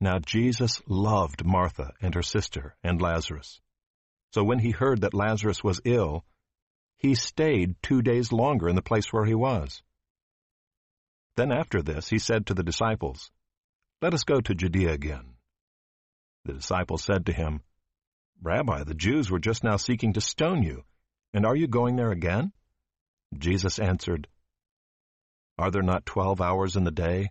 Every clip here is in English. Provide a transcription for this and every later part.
Now Jesus loved Martha and her sister and Lazarus. So when he heard that Lazarus was ill, he stayed two days longer in the place where he was. Then after this he said to the disciples, Let us go to Judea again. The disciples said to him, Rabbi, the Jews were just now seeking to stone you, and are you going there again? Jesus answered, Are there not twelve hours in the day?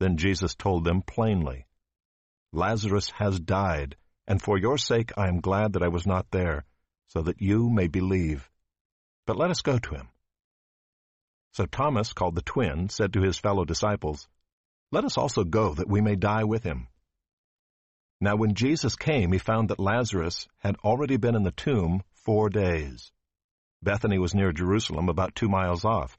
Then Jesus told them plainly, Lazarus has died, and for your sake I am glad that I was not there, so that you may believe. But let us go to him. So Thomas, called the twin, said to his fellow disciples, Let us also go, that we may die with him. Now when Jesus came, he found that Lazarus had already been in the tomb four days. Bethany was near Jerusalem, about two miles off,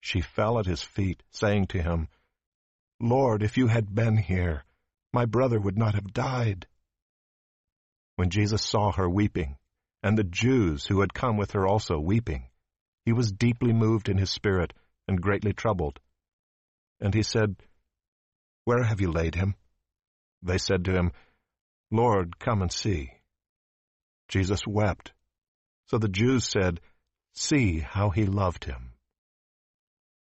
she fell at his feet, saying to him, Lord, if you had been here, my brother would not have died. When Jesus saw her weeping, and the Jews who had come with her also weeping, he was deeply moved in his spirit and greatly troubled. And he said, Where have you laid him? They said to him, Lord, come and see. Jesus wept. So the Jews said, See how he loved him.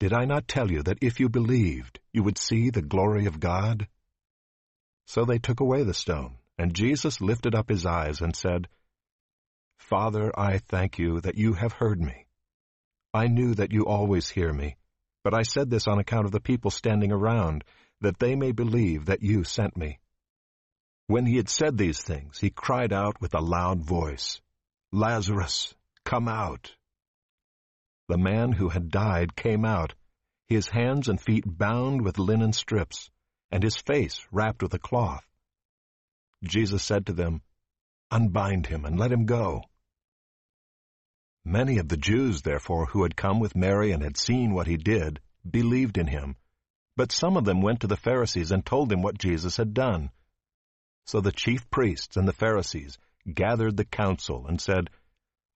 Did I not tell you that if you believed, you would see the glory of God? So they took away the stone, and Jesus lifted up his eyes and said, Father, I thank you that you have heard me. I knew that you always hear me, but I said this on account of the people standing around, that they may believe that you sent me. When he had said these things, he cried out with a loud voice, Lazarus, come out. The man who had died came out, his hands and feet bound with linen strips, and his face wrapped with a cloth. Jesus said to them, Unbind him and let him go. Many of the Jews, therefore, who had come with Mary and had seen what he did, believed in him. But some of them went to the Pharisees and told them what Jesus had done. So the chief priests and the Pharisees gathered the council and said,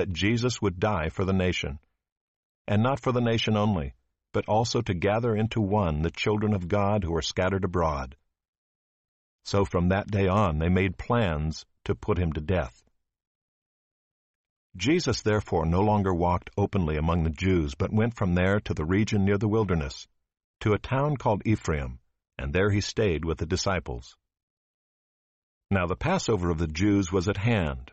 that Jesus would die for the nation. And not for the nation only, but also to gather into one the children of God who are scattered abroad. So from that day on they made plans to put him to death. Jesus therefore no longer walked openly among the Jews, but went from there to the region near the wilderness, to a town called Ephraim, and there he stayed with the disciples. Now the Passover of the Jews was at hand,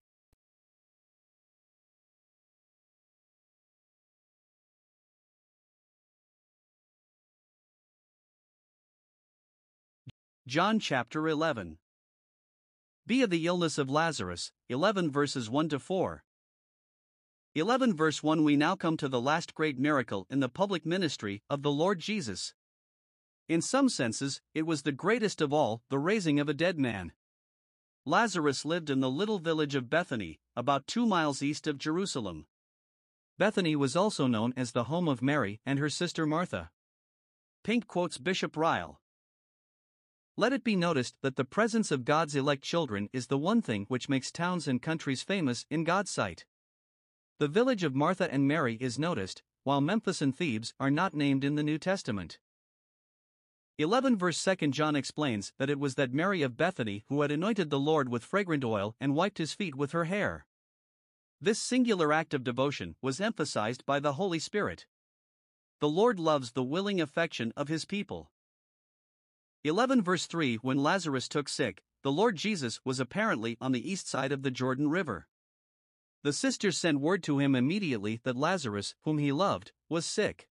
John chapter 11. Be of the illness of Lazarus, 11 verses 1 to 4. 11 verse 1 We now come to the last great miracle in the public ministry of the Lord Jesus. In some senses, it was the greatest of all, the raising of a dead man. Lazarus lived in the little village of Bethany, about two miles east of Jerusalem. Bethany was also known as the home of Mary and her sister Martha. Pink quotes Bishop Ryle. Let it be noticed that the presence of God's elect children is the one thing which makes towns and countries famous in God's sight. The village of Martha and Mary is noticed, while Memphis and Thebes are not named in the New Testament. 11 verse 2 John explains that it was that Mary of Bethany who had anointed the Lord with fragrant oil and wiped his feet with her hair. This singular act of devotion was emphasized by the Holy Spirit. The Lord loves the willing affection of his people. 11 verse 3 When Lazarus took sick, the Lord Jesus was apparently on the east side of the Jordan River. The sisters sent word to him immediately that Lazarus, whom he loved, was sick.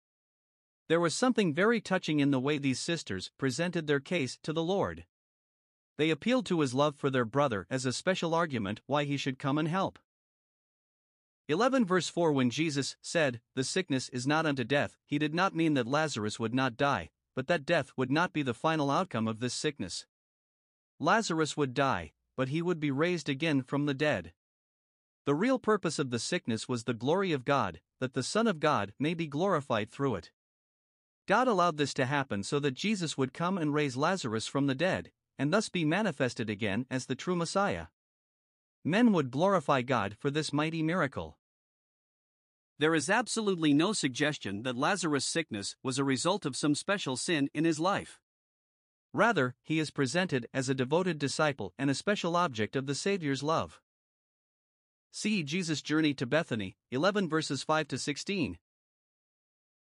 There was something very touching in the way these sisters presented their case to the Lord. They appealed to his love for their brother as a special argument why he should come and help. 11 verse 4 When Jesus said, The sickness is not unto death, he did not mean that Lazarus would not die, but that death would not be the final outcome of this sickness. Lazarus would die, but he would be raised again from the dead. The real purpose of the sickness was the glory of God, that the Son of God may be glorified through it. God allowed this to happen so that Jesus would come and raise Lazarus from the dead, and thus be manifested again as the true Messiah. Men would glorify God for this mighty miracle. There is absolutely no suggestion that Lazarus' sickness was a result of some special sin in his life. Rather, he is presented as a devoted disciple and a special object of the Savior's love. See Jesus' journey to Bethany, 11 verses 5 to 16.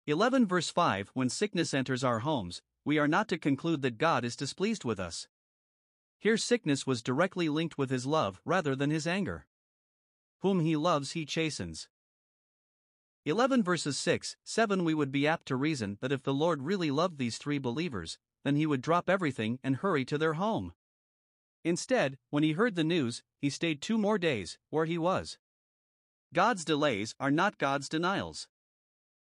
11 verse 5 When sickness enters our homes, we are not to conclude that God is displeased with us. Here, sickness was directly linked with his love rather than his anger. Whom he loves, he chastens. 11 verses 6 7 We would be apt to reason that if the Lord really loved these three believers, then he would drop everything and hurry to their home. Instead, when he heard the news, he stayed two more days where he was. God's delays are not God's denials.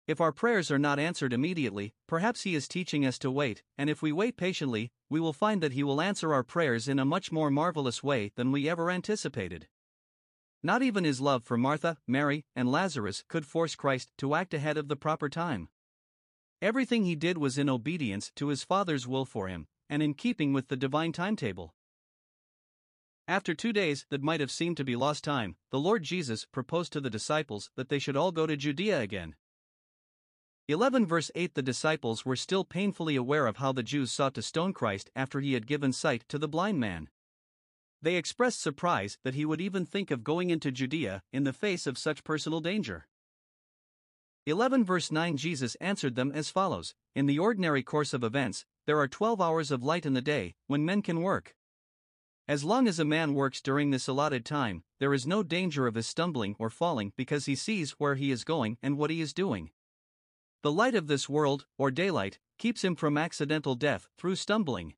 If our prayers are not answered immediately, perhaps He is teaching us to wait, and if we wait patiently, we will find that He will answer our prayers in a much more marvelous way than we ever anticipated. Not even His love for Martha, Mary, and Lazarus could force Christ to act ahead of the proper time. Everything He did was in obedience to His Father's will for Him, and in keeping with the divine timetable. After two days that might have seemed to be lost time, the Lord Jesus proposed to the disciples that they should all go to Judea again. 11 verse 8 The disciples were still painfully aware of how the Jews sought to stone Christ after he had given sight to the blind man. They expressed surprise that he would even think of going into Judea in the face of such personal danger. 11 verse 9 Jesus answered them as follows In the ordinary course of events, there are 12 hours of light in the day when men can work. As long as a man works during this allotted time, there is no danger of his stumbling or falling because he sees where he is going and what he is doing. The light of this world, or daylight, keeps him from accidental death through stumbling.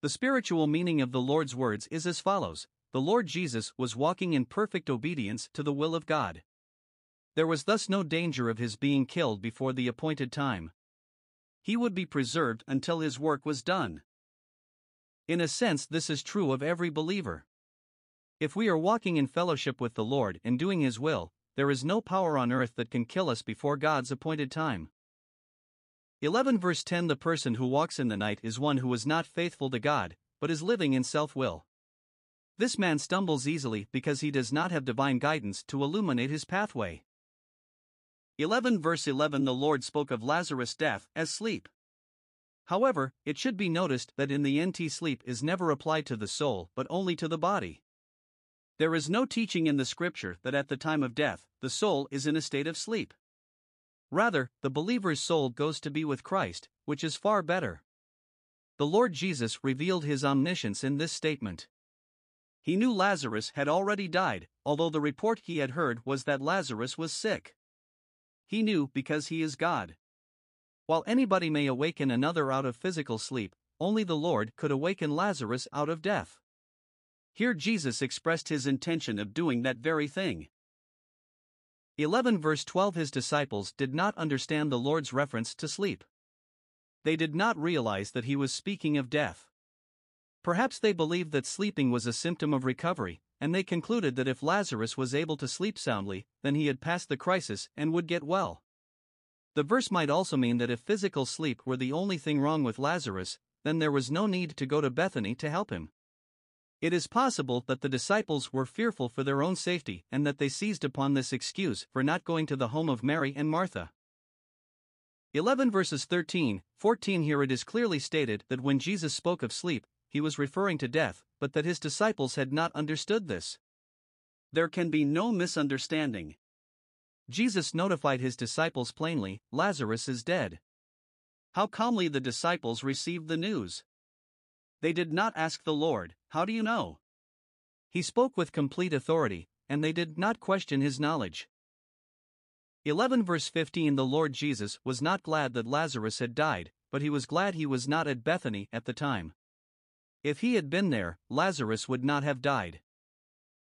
The spiritual meaning of the Lord's words is as follows The Lord Jesus was walking in perfect obedience to the will of God. There was thus no danger of his being killed before the appointed time. He would be preserved until his work was done. In a sense, this is true of every believer. If we are walking in fellowship with the Lord and doing His will, there is no power on earth that can kill us before God's appointed time. 11 verse 10 The person who walks in the night is one who is not faithful to God, but is living in self will. This man stumbles easily because he does not have divine guidance to illuminate his pathway. 11 verse 11 The Lord spoke of Lazarus' death as sleep. However, it should be noticed that in the NT sleep is never applied to the soul but only to the body. There is no teaching in the scripture that at the time of death, the soul is in a state of sleep. Rather, the believer's soul goes to be with Christ, which is far better. The Lord Jesus revealed his omniscience in this statement. He knew Lazarus had already died, although the report he had heard was that Lazarus was sick. He knew because he is God. While anybody may awaken another out of physical sleep, only the Lord could awaken Lazarus out of death. Here Jesus expressed his intention of doing that very thing. 11 verse 12 His disciples did not understand the Lord's reference to sleep. They did not realize that he was speaking of death. Perhaps they believed that sleeping was a symptom of recovery, and they concluded that if Lazarus was able to sleep soundly, then he had passed the crisis and would get well. The verse might also mean that if physical sleep were the only thing wrong with Lazarus, then there was no need to go to Bethany to help him. It is possible that the disciples were fearful for their own safety and that they seized upon this excuse for not going to the home of Mary and Martha. 11 verses 13, 14 Here it is clearly stated that when Jesus spoke of sleep, he was referring to death, but that his disciples had not understood this. There can be no misunderstanding. Jesus notified his disciples plainly Lazarus is dead. How calmly the disciples received the news. They did not ask the Lord, How do you know? He spoke with complete authority, and they did not question his knowledge. 11 verse 15 The Lord Jesus was not glad that Lazarus had died, but he was glad he was not at Bethany at the time. If he had been there, Lazarus would not have died.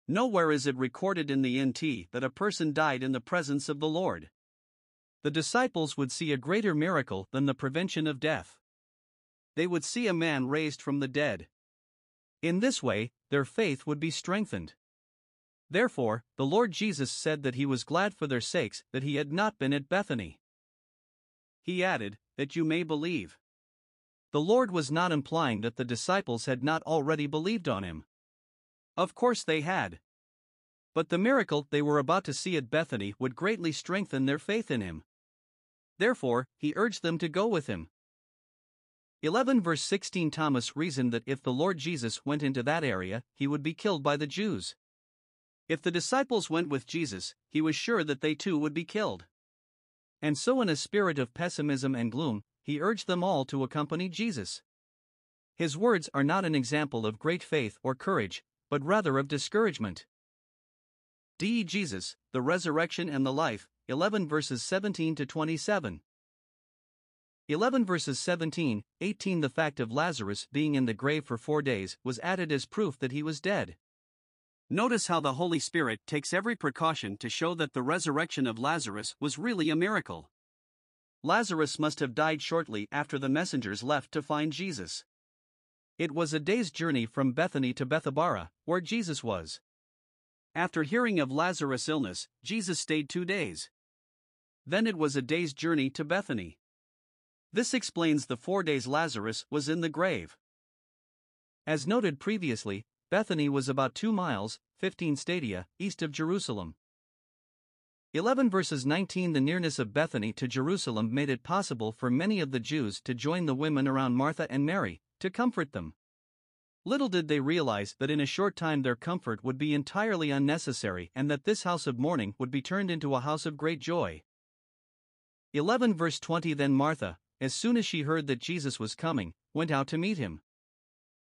Nowhere is it recorded in the NT that a person died in the presence of the Lord. The disciples would see a greater miracle than the prevention of death. They would see a man raised from the dead. In this way, their faith would be strengthened. Therefore, the Lord Jesus said that he was glad for their sakes that he had not been at Bethany. He added, That you may believe. The Lord was not implying that the disciples had not already believed on him. Of course they had. But the miracle they were about to see at Bethany would greatly strengthen their faith in him. Therefore, he urged them to go with him. 11 verse 16 Thomas reasoned that if the Lord Jesus went into that area, he would be killed by the Jews. If the disciples went with Jesus, he was sure that they too would be killed. And so, in a spirit of pessimism and gloom, he urged them all to accompany Jesus. His words are not an example of great faith or courage, but rather of discouragement. D. Jesus, the resurrection and the life, 11 verses 17 to 27. 11 verses 17, 18 The fact of Lazarus being in the grave for four days was added as proof that he was dead. Notice how the Holy Spirit takes every precaution to show that the resurrection of Lazarus was really a miracle. Lazarus must have died shortly after the messengers left to find Jesus. It was a day's journey from Bethany to Bethabara, where Jesus was. After hearing of Lazarus' illness, Jesus stayed two days. Then it was a day's journey to Bethany. This explains the four days Lazarus was in the grave. As noted previously, Bethany was about 2 miles, 15 stadia, east of Jerusalem. 11 verses 19 The nearness of Bethany to Jerusalem made it possible for many of the Jews to join the women around Martha and Mary, to comfort them. Little did they realize that in a short time their comfort would be entirely unnecessary and that this house of mourning would be turned into a house of great joy. 11 verse 20 Then Martha, as soon as she heard that Jesus was coming, went out to meet him.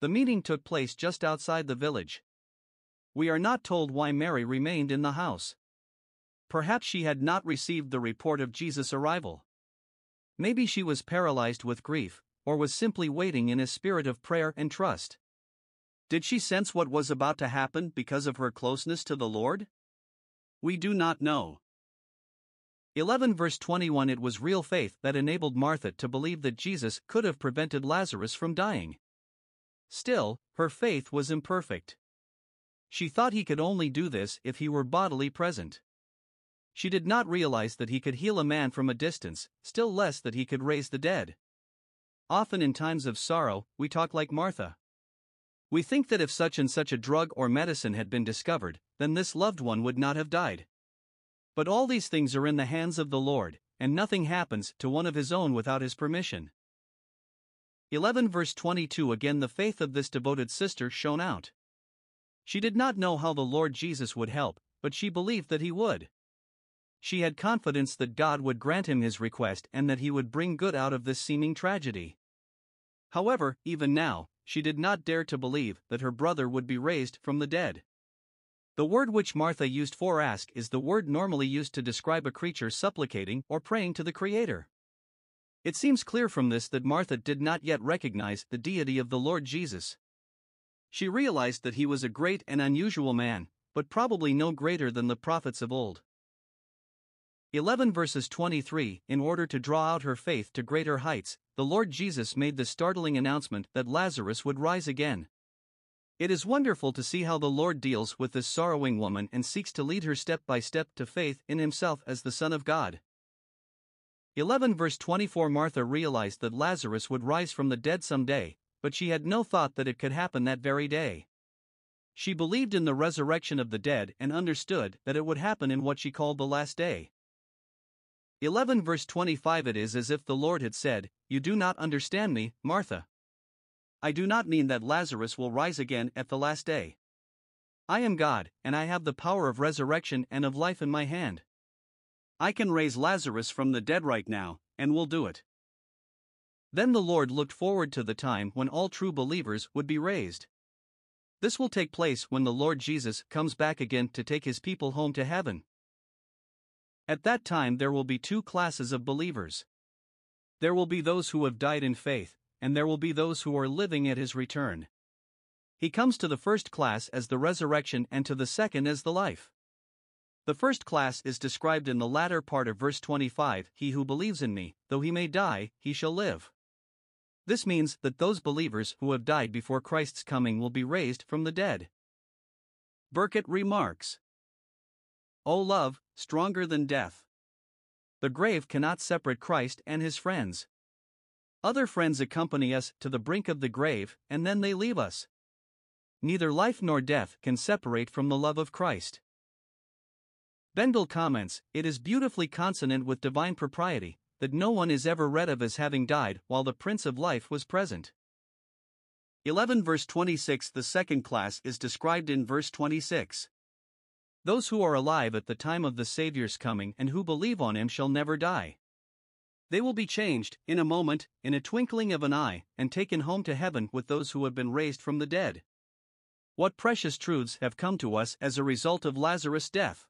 The meeting took place just outside the village. We are not told why Mary remained in the house. Perhaps she had not received the report of Jesus' arrival. Maybe she was paralyzed with grief, or was simply waiting in a spirit of prayer and trust. Did she sense what was about to happen because of her closeness to the Lord? We do not know. 11 verse 21 It was real faith that enabled Martha to believe that Jesus could have prevented Lazarus from dying. Still, her faith was imperfect. She thought he could only do this if he were bodily present. She did not realize that he could heal a man from a distance, still less that he could raise the dead. Often in times of sorrow, we talk like Martha. We think that if such and such a drug or medicine had been discovered, then this loved one would not have died. But all these things are in the hands of the Lord, and nothing happens to one of his own without his permission. 11 verse 22 Again, the faith of this devoted sister shone out. She did not know how the Lord Jesus would help, but she believed that he would. She had confidence that God would grant him his request and that he would bring good out of this seeming tragedy. However, even now, she did not dare to believe that her brother would be raised from the dead. The word which Martha used for ask is the word normally used to describe a creature supplicating or praying to the Creator. It seems clear from this that Martha did not yet recognize the deity of the Lord Jesus. She realized that he was a great and unusual man, but probably no greater than the prophets of old. 11 verses 23 In order to draw out her faith to greater heights, the Lord Jesus made the startling announcement that Lazarus would rise again. It is wonderful to see how the Lord deals with this sorrowing woman and seeks to lead her step by step to faith in himself as the Son of God. 11 verse 24 Martha realized that Lazarus would rise from the dead someday, but she had no thought that it could happen that very day. She believed in the resurrection of the dead and understood that it would happen in what she called the last day. 11 verse 25 It is as if the Lord had said, You do not understand me, Martha. I do not mean that Lazarus will rise again at the last day. I am God, and I have the power of resurrection and of life in my hand. I can raise Lazarus from the dead right now, and will do it. Then the Lord looked forward to the time when all true believers would be raised. This will take place when the Lord Jesus comes back again to take his people home to heaven. At that time, there will be two classes of believers. There will be those who have died in faith, and there will be those who are living at his return. He comes to the first class as the resurrection and to the second as the life. The first class is described in the latter part of verse 25 He who believes in me, though he may die, he shall live. This means that those believers who have died before Christ's coming will be raised from the dead. Burkitt remarks O love, stronger than death. The grave cannot separate Christ and his friends. Other friends accompany us to the brink of the grave, and then they leave us. Neither life nor death can separate from the love of Christ. Bengel comments It is beautifully consonant with divine propriety that no one is ever read of as having died while the Prince of Life was present. 11 verse 26 The second class is described in verse 26. Those who are alive at the time of the Saviour's coming and who believe on him shall never die. They will be changed, in a moment, in a twinkling of an eye, and taken home to heaven with those who have been raised from the dead. What precious truths have come to us as a result of Lazarus' death!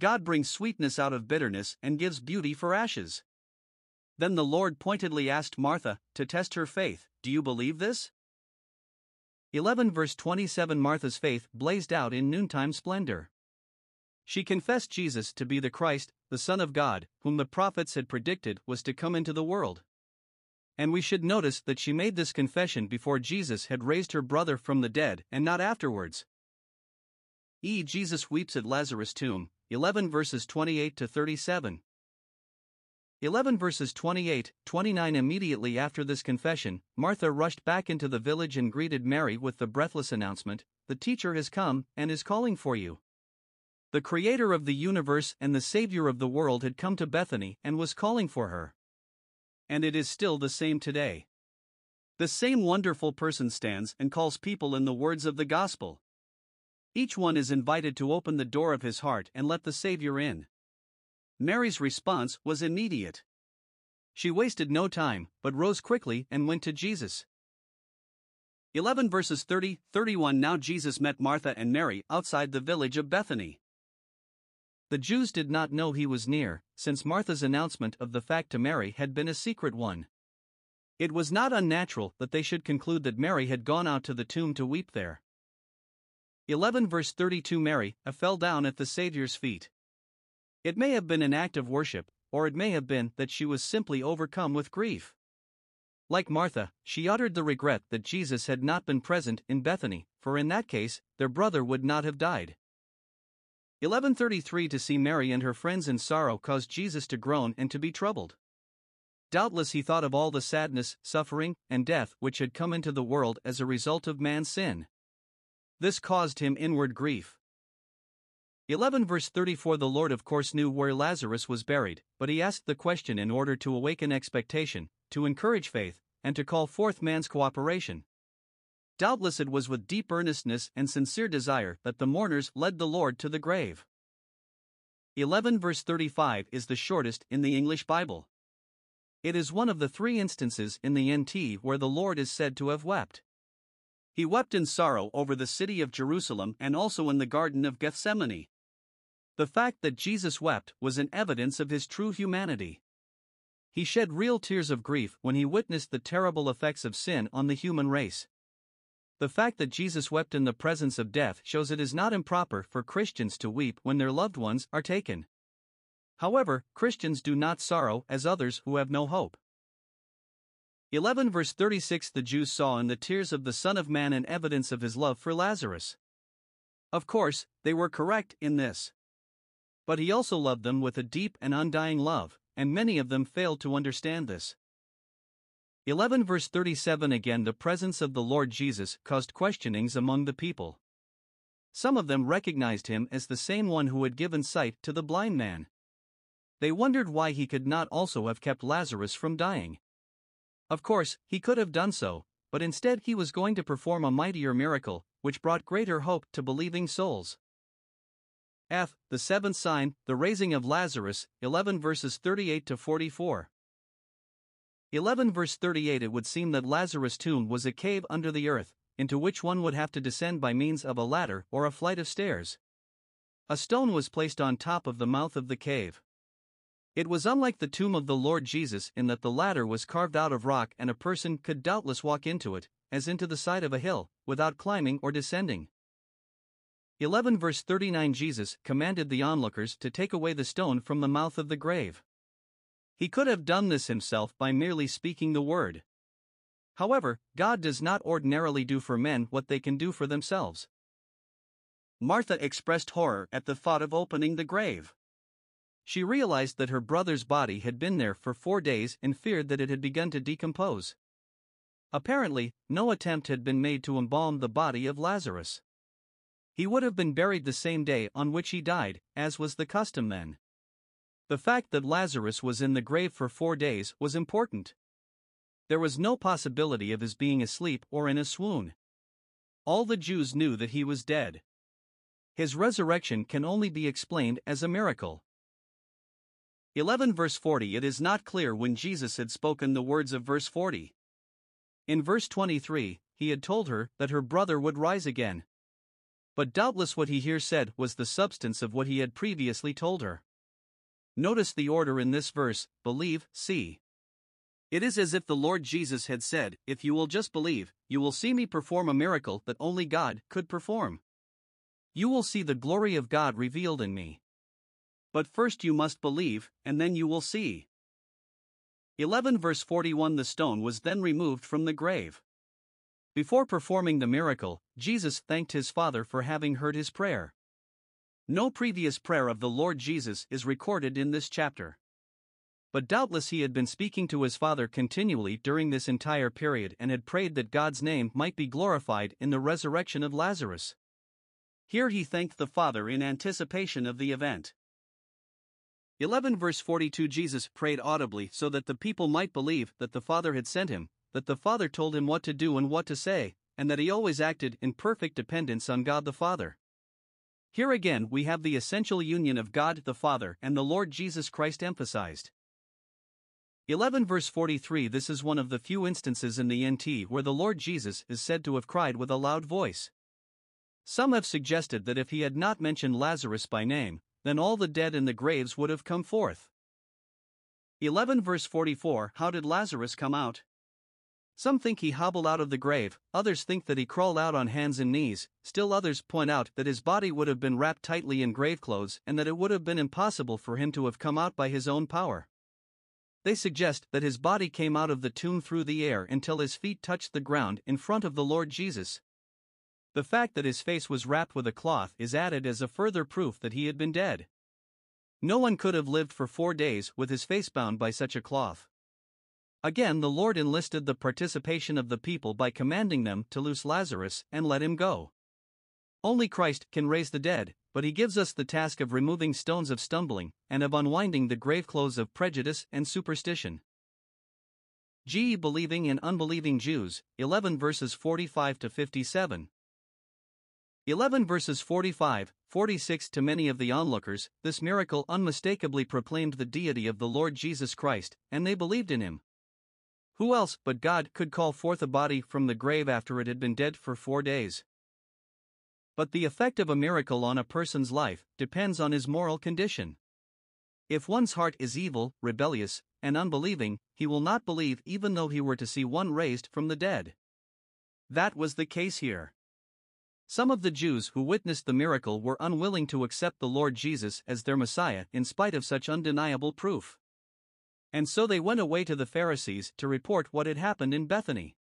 God brings sweetness out of bitterness and gives beauty for ashes. Then the Lord pointedly asked Martha to test her faith Do you believe this? 11 verse 27 Martha's faith blazed out in noontime splendor. She confessed Jesus to be the Christ, the Son of God, whom the prophets had predicted was to come into the world. And we should notice that she made this confession before Jesus had raised her brother from the dead and not afterwards. E. Jesus weeps at Lazarus' tomb, 11 verses 28 to 37. 11 verses 28 29 Immediately after this confession, Martha rushed back into the village and greeted Mary with the breathless announcement The teacher has come and is calling for you. The creator of the universe and the savior of the world had come to Bethany and was calling for her. And it is still the same today. The same wonderful person stands and calls people in the words of the gospel. Each one is invited to open the door of his heart and let the Savior in. Mary's response was immediate. She wasted no time, but rose quickly and went to Jesus. 11 verses 30 31 Now Jesus met Martha and Mary outside the village of Bethany. The Jews did not know he was near, since Martha's announcement of the fact to Mary had been a secret one. It was not unnatural that they should conclude that Mary had gone out to the tomb to weep there. 11 verse 32 Mary fell down at the Saviour's feet. It may have been an act of worship, or it may have been that she was simply overcome with grief. Like Martha, she uttered the regret that Jesus had not been present in Bethany, for in that case, their brother would not have died. 1133 To see Mary and her friends in sorrow caused Jesus to groan and to be troubled. Doubtless he thought of all the sadness, suffering, and death which had come into the world as a result of man's sin. This caused him inward grief. 11 verse 34 The Lord of course knew where Lazarus was buried, but he asked the question in order to awaken expectation, to encourage faith, and to call forth man's cooperation. Doubtless it was with deep earnestness and sincere desire that the mourners led the Lord to the grave. 11 verse 35 is the shortest in the English Bible. It is one of the three instances in the NT where the Lord is said to have wept. He wept in sorrow over the city of Jerusalem and also in the Garden of Gethsemane. The fact that Jesus wept was an evidence of his true humanity. He shed real tears of grief when he witnessed the terrible effects of sin on the human race. The fact that Jesus wept in the presence of death shows it is not improper for Christians to weep when their loved ones are taken. However, Christians do not sorrow as others who have no hope. 11 verse 36 The Jews saw in the tears of the Son of Man an evidence of his love for Lazarus. Of course, they were correct in this. But he also loved them with a deep and undying love, and many of them failed to understand this. 11 verse 37 Again, the presence of the Lord Jesus caused questionings among the people. Some of them recognized him as the same one who had given sight to the blind man. They wondered why he could not also have kept Lazarus from dying. Of course, he could have done so, but instead he was going to perform a mightier miracle, which brought greater hope to believing souls. F. The seventh sign, the raising of Lazarus, 11 verses 38 to 44. 11 verse 38 It would seem that Lazarus' tomb was a cave under the earth, into which one would have to descend by means of a ladder or a flight of stairs. A stone was placed on top of the mouth of the cave. It was unlike the tomb of the Lord Jesus in that the ladder was carved out of rock and a person could doubtless walk into it, as into the side of a hill, without climbing or descending. 11 verse 39 Jesus commanded the onlookers to take away the stone from the mouth of the grave. He could have done this himself by merely speaking the word. However, God does not ordinarily do for men what they can do for themselves. Martha expressed horror at the thought of opening the grave. She realized that her brother's body had been there for four days and feared that it had begun to decompose. Apparently, no attempt had been made to embalm the body of Lazarus. He would have been buried the same day on which he died, as was the custom then. The fact that Lazarus was in the grave for four days was important. There was no possibility of his being asleep or in a swoon. All the Jews knew that he was dead. His resurrection can only be explained as a miracle. 11 verse 40 It is not clear when Jesus had spoken the words of verse 40. In verse 23, he had told her that her brother would rise again. But doubtless what he here said was the substance of what he had previously told her. Notice the order in this verse believe, see. It is as if the Lord Jesus had said, If you will just believe, you will see me perform a miracle that only God could perform. You will see the glory of God revealed in me. But first you must believe, and then you will see. 11 verse 41 The stone was then removed from the grave. Before performing the miracle, Jesus thanked his Father for having heard his prayer. No previous prayer of the Lord Jesus is recorded in this chapter. But doubtless he had been speaking to his Father continually during this entire period and had prayed that God's name might be glorified in the resurrection of Lazarus. Here he thanked the Father in anticipation of the event. 11 verse 42 Jesus prayed audibly so that the people might believe that the Father had sent him, that the Father told him what to do and what to say, and that he always acted in perfect dependence on God the Father. Here again we have the essential union of God the Father and the Lord Jesus Christ emphasized. 11 verse 43 This is one of the few instances in the NT where the Lord Jesus is said to have cried with a loud voice. Some have suggested that if he had not mentioned Lazarus by name, then all the dead in the graves would have come forth. 11 verse 44 How did Lazarus come out? Some think he hobbled out of the grave, others think that he crawled out on hands and knees, still others point out that his body would have been wrapped tightly in grave clothes and that it would have been impossible for him to have come out by his own power. They suggest that his body came out of the tomb through the air until his feet touched the ground in front of the Lord Jesus. The fact that his face was wrapped with a cloth is added as a further proof that he had been dead. No one could have lived for four days with his face bound by such a cloth. Again, the Lord enlisted the participation of the people by commanding them to loose Lazarus and let him go. Only Christ can raise the dead, but he gives us the task of removing stones of stumbling and of unwinding the grave clothes of prejudice and superstition. G. Believing and unbelieving Jews, 11 verses 45 to 57. 11 verses 45, 46 To many of the onlookers, this miracle unmistakably proclaimed the deity of the Lord Jesus Christ, and they believed in him. Who else but God could call forth a body from the grave after it had been dead for four days? But the effect of a miracle on a person's life depends on his moral condition. If one's heart is evil, rebellious, and unbelieving, he will not believe even though he were to see one raised from the dead. That was the case here. Some of the Jews who witnessed the miracle were unwilling to accept the Lord Jesus as their Messiah in spite of such undeniable proof. And so they went away to the Pharisees to report what had happened in Bethany.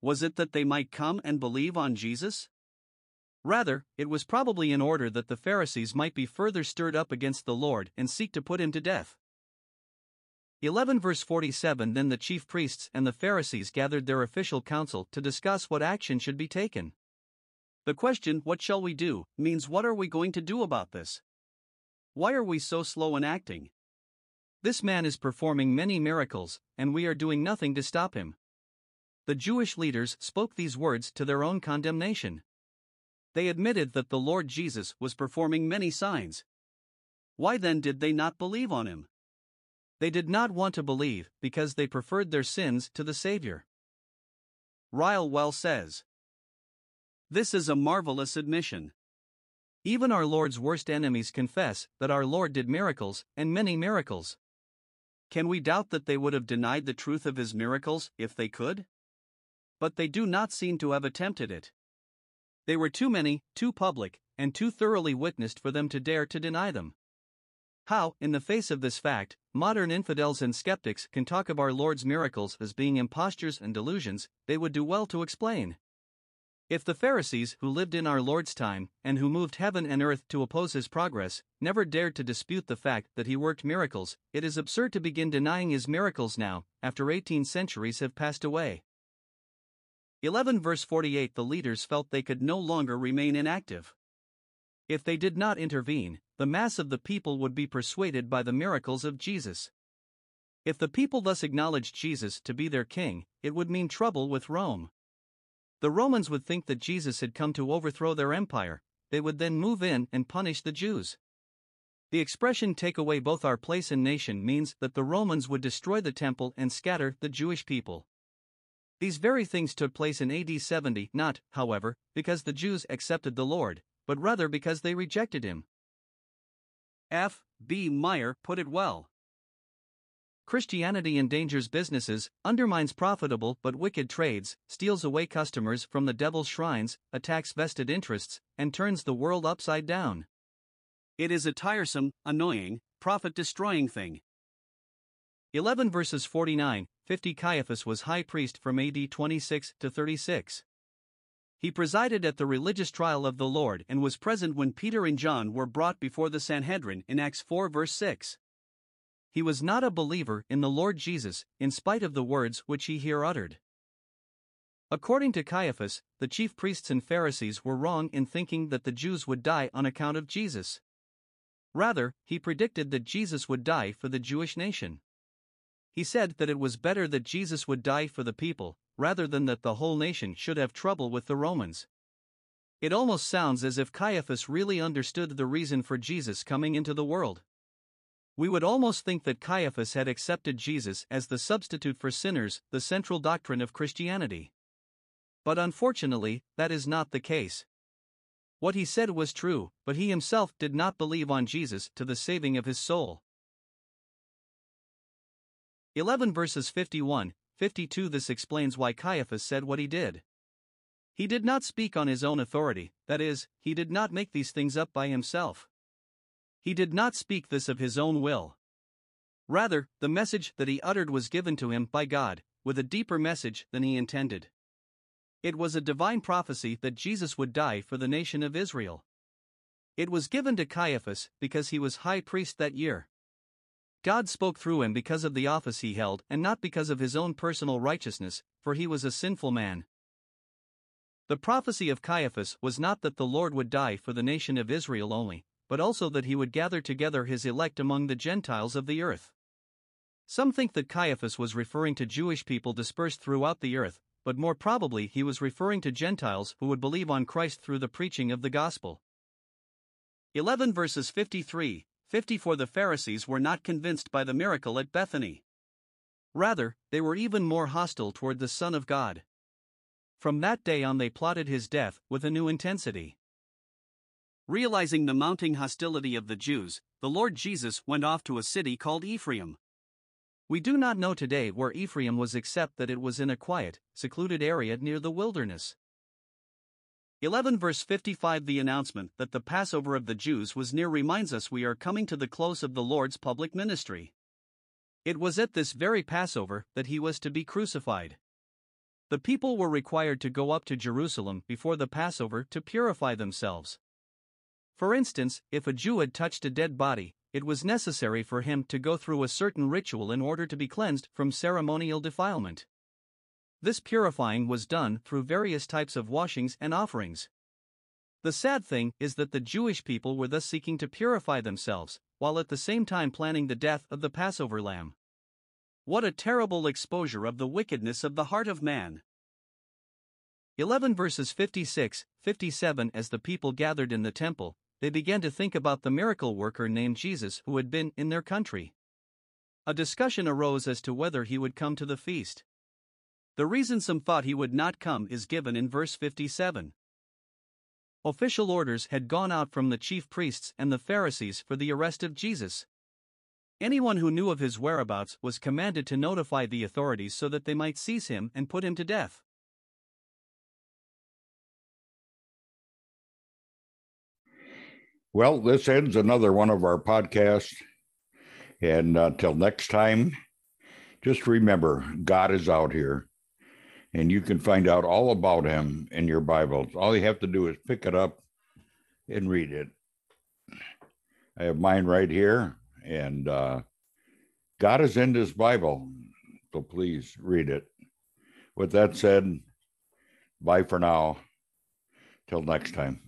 Was it that they might come and believe on Jesus? Rather, it was probably in order that the Pharisees might be further stirred up against the Lord and seek to put him to death. 11 verse 47 Then the chief priests and the Pharisees gathered their official council to discuss what action should be taken. The question, What shall we do, means what are we going to do about this? Why are we so slow in acting? This man is performing many miracles, and we are doing nothing to stop him. The Jewish leaders spoke these words to their own condemnation. They admitted that the Lord Jesus was performing many signs. Why then did they not believe on him? They did not want to believe because they preferred their sins to the Savior. Ryle well says This is a marvelous admission. Even our Lord's worst enemies confess that our Lord did miracles, and many miracles. Can we doubt that they would have denied the truth of his miracles if they could? But they do not seem to have attempted it. They were too many, too public, and too thoroughly witnessed for them to dare to deny them. How, in the face of this fact, modern infidels and skeptics can talk of our Lord's miracles as being impostures and delusions, they would do well to explain. If the Pharisees, who lived in our Lord's time, and who moved heaven and earth to oppose his progress, never dared to dispute the fact that he worked miracles, it is absurd to begin denying his miracles now, after 18 centuries have passed away. 11 verse 48 The leaders felt they could no longer remain inactive. If they did not intervene, the mass of the people would be persuaded by the miracles of Jesus. If the people thus acknowledged Jesus to be their king, it would mean trouble with Rome. The Romans would think that Jesus had come to overthrow their empire, they would then move in and punish the Jews. The expression take away both our place and nation means that the Romans would destroy the temple and scatter the Jewish people. These very things took place in AD 70, not, however, because the Jews accepted the Lord, but rather because they rejected him. F. B. Meyer put it well. Christianity endangers businesses, undermines profitable but wicked trades, steals away customers from the devil's shrines, attacks vested interests, and turns the world upside down. It is a tiresome, annoying, profit destroying thing. 11 verses 49 50 Caiaphas was high priest from AD 26 to 36. He presided at the religious trial of the Lord and was present when Peter and John were brought before the Sanhedrin in Acts 4 verse 6. He was not a believer in the Lord Jesus, in spite of the words which he here uttered. According to Caiaphas, the chief priests and Pharisees were wrong in thinking that the Jews would die on account of Jesus. Rather, he predicted that Jesus would die for the Jewish nation. He said that it was better that Jesus would die for the people, rather than that the whole nation should have trouble with the Romans. It almost sounds as if Caiaphas really understood the reason for Jesus coming into the world. We would almost think that Caiaphas had accepted Jesus as the substitute for sinners, the central doctrine of Christianity. But unfortunately, that is not the case. What he said was true, but he himself did not believe on Jesus to the saving of his soul. 11 verses 51 52 This explains why Caiaphas said what he did. He did not speak on his own authority, that is, he did not make these things up by himself. He did not speak this of his own will. Rather, the message that he uttered was given to him by God, with a deeper message than he intended. It was a divine prophecy that Jesus would die for the nation of Israel. It was given to Caiaphas because he was high priest that year. God spoke through him because of the office he held and not because of his own personal righteousness, for he was a sinful man. The prophecy of Caiaphas was not that the Lord would die for the nation of Israel only, but also that he would gather together his elect among the Gentiles of the earth. Some think that Caiaphas was referring to Jewish people dispersed throughout the earth, but more probably he was referring to Gentiles who would believe on Christ through the preaching of the gospel. 11 verses 53 54 The Pharisees were not convinced by the miracle at Bethany. Rather, they were even more hostile toward the Son of God. From that day on, they plotted his death with a new intensity. Realizing the mounting hostility of the Jews, the Lord Jesus went off to a city called Ephraim. We do not know today where Ephraim was except that it was in a quiet, secluded area near the wilderness. 11 verse 55 The announcement that the Passover of the Jews was near reminds us we are coming to the close of the Lord's public ministry. It was at this very Passover that he was to be crucified. The people were required to go up to Jerusalem before the Passover to purify themselves. For instance, if a Jew had touched a dead body, it was necessary for him to go through a certain ritual in order to be cleansed from ceremonial defilement. This purifying was done through various types of washings and offerings. The sad thing is that the Jewish people were thus seeking to purify themselves, while at the same time planning the death of the Passover lamb. What a terrible exposure of the wickedness of the heart of man! 11 verses 56 57 As the people gathered in the temple, they began to think about the miracle worker named Jesus who had been in their country. A discussion arose as to whether he would come to the feast. The reason some thought he would not come is given in verse 57. Official orders had gone out from the chief priests and the Pharisees for the arrest of Jesus. Anyone who knew of his whereabouts was commanded to notify the authorities so that they might seize him and put him to death. Well, this ends another one of our podcasts. And until next time, just remember God is out here. And you can find out all about him in your Bibles. All you have to do is pick it up and read it. I have mine right here. And uh, God is in this Bible. So please read it. With that said, bye for now. Till next time.